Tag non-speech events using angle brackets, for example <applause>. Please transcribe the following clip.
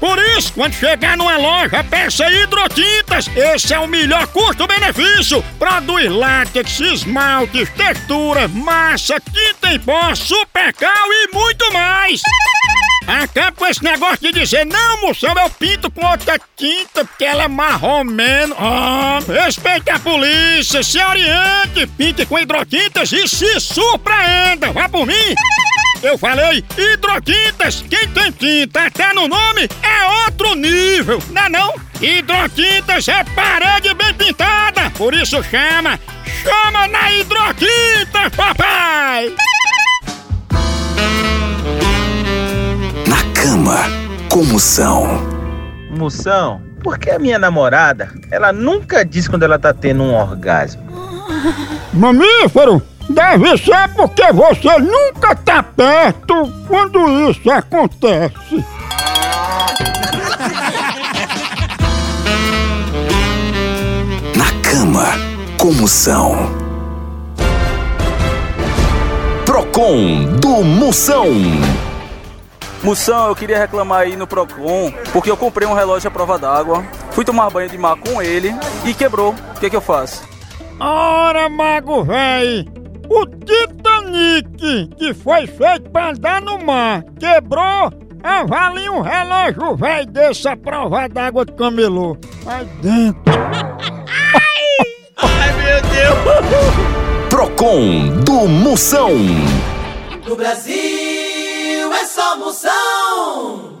Por isso, quando chegar numa loja, peça hidrotintas. Esse é o melhor custo-benefício. Produz látex, esmaltes, textura, massa, tinta em pó, supercal e muito mais. Acaba com esse negócio de dizer, não, moção, eu pinto com outra tinta porque ela é marromeno. Ah, respeite a polícia, se oriente, pinte com hidrotintas e se surpreenda. Vá por mim. Eu falei hidrotintas. Quem tem tinta até no nome é outro nível, não é não? Hidrotintas é parede bem pintada. Por isso chama, chama na hidrotinta, papai. Na cama, como são? Moção, por que a minha namorada, ela nunca diz quando ela tá tendo um orgasmo? Mamífero, deve ser porque você nunca tá perto quando isso acontece. <laughs> Na cama, como são? Procon do Moção. Moção, eu queria reclamar aí no Procon, porque eu comprei um relógio à prova d'água, fui tomar banho de mar com ele e quebrou. O que, que eu faço? Ora, mago véi, o Titanic, que foi feito pra andar no mar, quebrou, avalia um relógio véi dessa prova d'água de camelô. Aí dentro. <laughs> Procon do Moção. No Brasil é só moção.